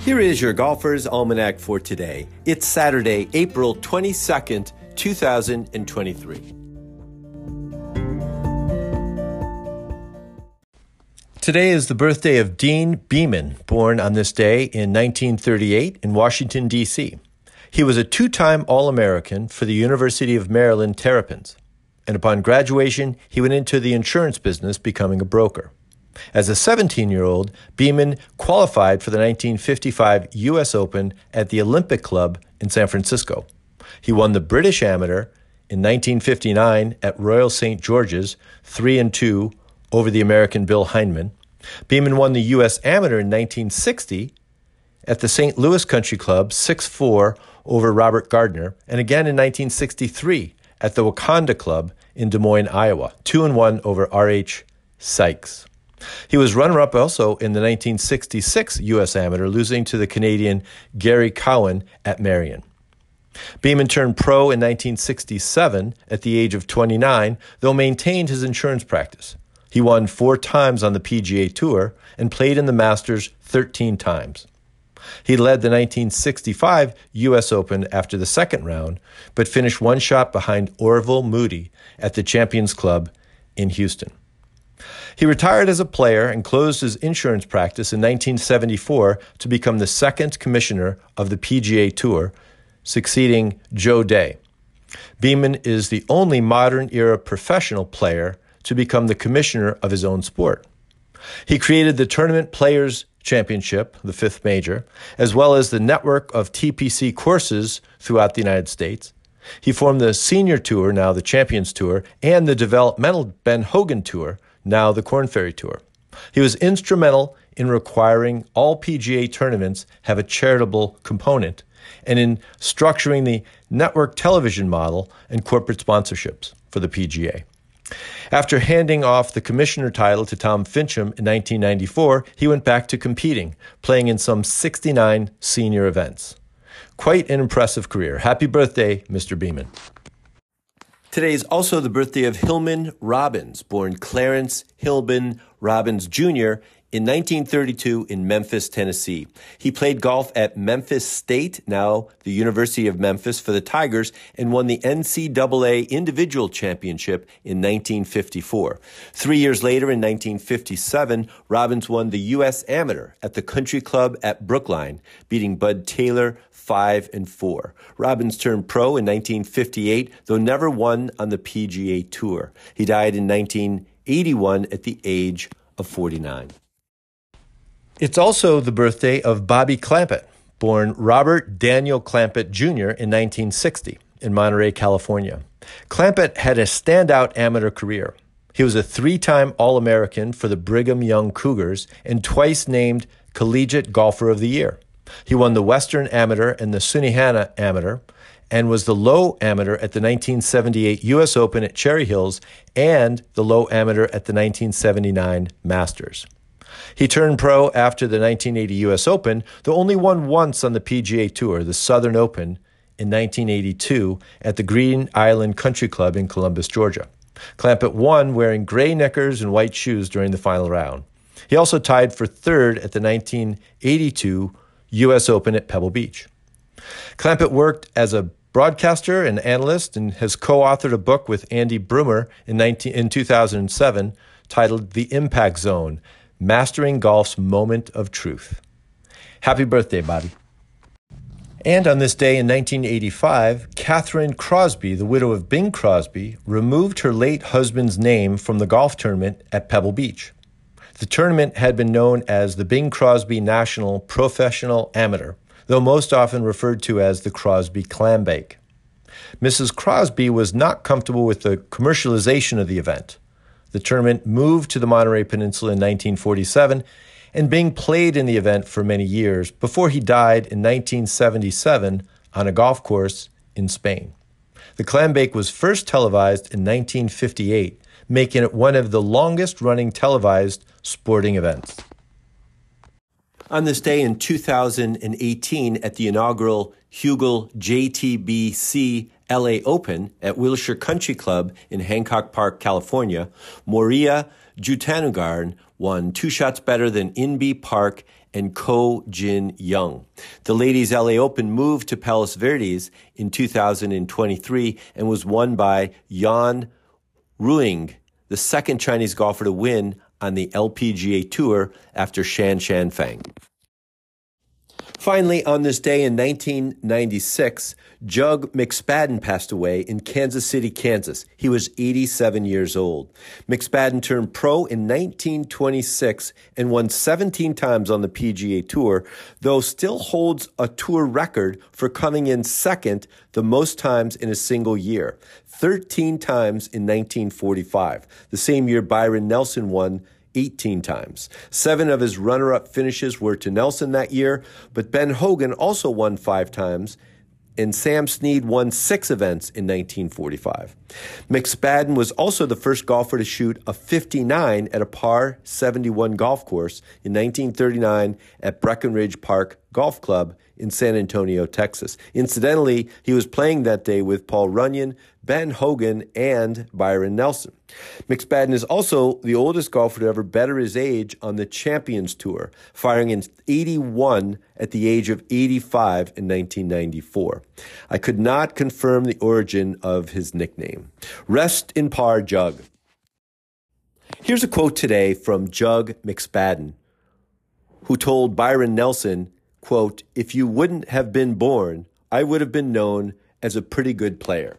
Here is your Golfer's Almanac for today. It's Saturday, April 22nd, 2023. Today is the birthday of Deane Beman, born on this day in 1938 in Washington, D.C. He was a two time All American for the University of Maryland Terrapins, and upon graduation, he went into the insurance business, becoming a broker. As a 17 year old, Beman qualified for the 1955 U.S. Open at the Olympic Club in San Francisco. He won the British Amateur in 1959 at Royal St. George's, 3 and 2 over the American Bill Hyndman. Beman won the U.S. Amateur in 1960 at the St. Louis Country Club, 6 4 over Robert Gardner, and again in 1963 at the Wakonda Club in Des Moines, Iowa, 2 and 1 over R.H. Sikes. He was runner up also in the 1966 U.S. Amateur, losing to the Canadian Gary Cowan at Merion. Beman turned pro in 1967 at the age of 29, though maintained his insurance practice. He won four times on the PGA Tour and played in the Masters 13 times. He led the 1965 U.S. Open after the second round, but finished one shot behind Orville Moody at the Champions Club in Houston. He retired as a player and closed his insurance practice in 1974 to become the second commissioner of the PGA Tour, succeeding Joe Dey. Beman is the only modern era professional player to become the commissioner of his own sport. He created the Tournament Players Championship, the fifth major, as well as the network of TPC courses throughout the United States. He formed the Senior Tour, now the Champions Tour, and the developmental Ben Hogan Tour, now the Korn Ferry Tour. He was instrumental in requiring all PGA tournaments have a charitable component and in structuring the network television model and corporate sponsorships for the PGA. After handing off the commissioner title to Tom Finchem in 1994, he went back to competing, playing in some 69 senior events. Quite an impressive career. Happy birthday, Mr. Beman. Today is also the birthday of Hillman Robbins, born Clarence Hillman Robbins Jr. in 1932 in Memphis, Tennessee. He played golf at Memphis State, now the University of Memphis, for the Tigers and won the NCAA Individual Championship in 1954. Three years later, in 1957, Robbins won the U.S. Amateur at the Country Club at Brookline, beating Bud Taylor 5 and 4. Robbins turned pro in 1958, though never won on the PGA Tour. He died in 1981 at the age of 49. It's also the birthday of Bobby Clampett, born Robert Daniel Clampett Jr. in 1960 in Monterey, California. Clampett had a standout amateur career. He was a three time All American for the Brigham Young Cougars and twice named Collegiate Golfer of the Year. He won the Western Amateur and the Sunnehanna Amateur and was the low amateur at the 1978 U.S. Open at Cherry Hills and the low amateur at the 1979 Masters. He turned pro after the 1980 U.S. Open, though only won once on the PGA Tour, the Southern Open, in 1982 at the Green Island Country Club in Columbus, Georgia. Clampett won wearing gray knickers and white shoes during the final round. He also tied for third at the 1982 U.S. Open at Pebble Beach. Clampett worked as a broadcaster and analyst and has co-authored a book with Andy Brumer in, 19, in 2007 titled The Impact Zone, Mastering Golf's Moment of Truth. Happy birthday, Bobby. And on this day in 1985, Kathryn Crosby, the widow of Bing Crosby, removed her late husband's name from the golf tournament at Pebble Beach. The tournament had been known as the Bing Crosby National Professional Amateur, though most often referred to as the Crosby Clambake. Mrs. Crosby was not comfortable with the commercialization of the event. The tournament moved to the Monterey Peninsula in 1947, and Bing played in the event for many years before he died in 1977 on a golf course in Spain. The Clambake was first televised in 1958 making it one of the longest running televised sporting events. On this day in 2018, at the inaugural Hugel JTBC LA Open at Wilshire Country Club in Hancock Park, California, Moriya Jutanugarn won two shots better than Inbee Park and Ko Jin Young. The ladies' LA Open moved to Palos Verdes in 2023 and was won by Yin Ruoning, the second Chinese golfer to win on the LPGA Tour after Shan Shan Feng. Finally, on this day in 1996, Jug McSpaden passed away in Kansas City, Kansas. He was 87 years old. McSpaden turned pro in 1926 and won 17 times on the PGA Tour, though still holds a tour record for coming in second the most times in a single year, 13 times in 1945, the same year Byron Nelson won 18 times. Seven of his runner up finishes were to Nelson that year, but Ben Hogan also won five times, and Sam Snead won six events in 1945. McSpaden was also the first golfer to shoot a 59 at a par 71 golf course in 1939 at Breckenridge Park Golf Club in San Antonio, Texas. Incidentally, he was playing that day with Paul Runyan, Ben Hogan, and Byron Nelson. McSpaden is also the oldest golfer to ever better his age on the Champions Tour, firing in 81 at the age of 85 in 1994. I could not confirm the origin of his nickname. Rest in par, Jug. Here's a quote today from Jug McSpaden, who told Byron Nelson, quote, If you wouldn't have been born, I would have been known as a pretty good player.